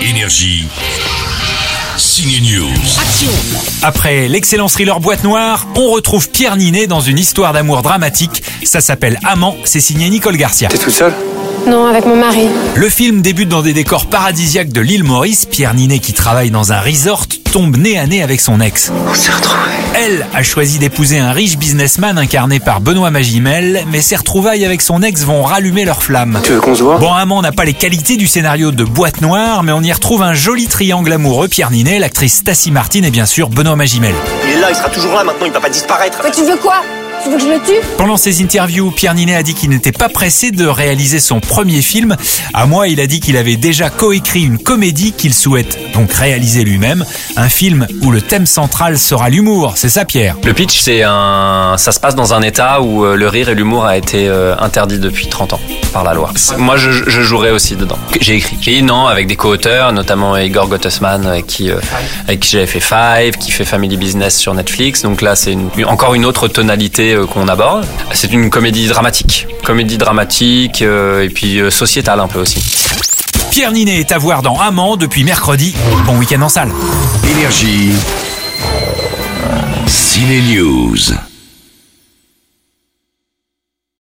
Énergie. Signe News. Après l'excellent thriller Boîte Noire, on retrouve Pierre Ninet dans une histoire d'amour dramatique. Ça s'appelle Amant, c'est signé Nicole Garcia. T'es toute seule? Non, avec mon mari. Le film débute dans des décors paradisiaques de l'île Maurice. Pierre Ninet, qui travaille dans un resort, tombe nez à nez avec son ex. On s'est retrouvés. Elle a choisi d'épouser un riche businessman incarné par Benoît Magimel, mais ses retrouvailles avec son ex vont rallumer leur flamme. Tu veux qu'on se voit? Bon, Amant n'a pas les qualités du scénario de Boîte Noire, mais on y retrouve un joli triangle amoureux, Pierre Ninet, l'actrice Stacy Martin et bien sûr Benoît Magimel. Il est là, il sera toujours là maintenant, il va pas disparaître. Mais tu veux quoi? Pendant ses interviews, Pierre Ninet a dit qu'il n'était pas pressé de réaliser son premier film. À moi, il a dit qu'il avait déjà coécrit une comédie qu'il souhaite donc réaliser lui-même. Un film où le thème central sera l'humour. C'est ça, Pierre? Le pitch, c'est un, ça se passe dans un état où euh, le rire et l'humour a été euh, interdit depuis 30 ans par la loi. Moi, je, je jouerai aussi dedans. J'ai écrit. Et non, avec des co-auteurs, notamment Igor Gottesman, avec qui, euh, avec qui j'avais fait Five, qui fait Family Business sur Netflix. Donc là, c'est une- encore une autre tonalité euh, qu'on aborde. C'est une comédie dramatique. Comédie dramatique euh, et puis sociétale un peu aussi. Pierre Ninet est à voir dans Amant depuis mercredi. Bon week-end en salle. Énergie. Ciné News.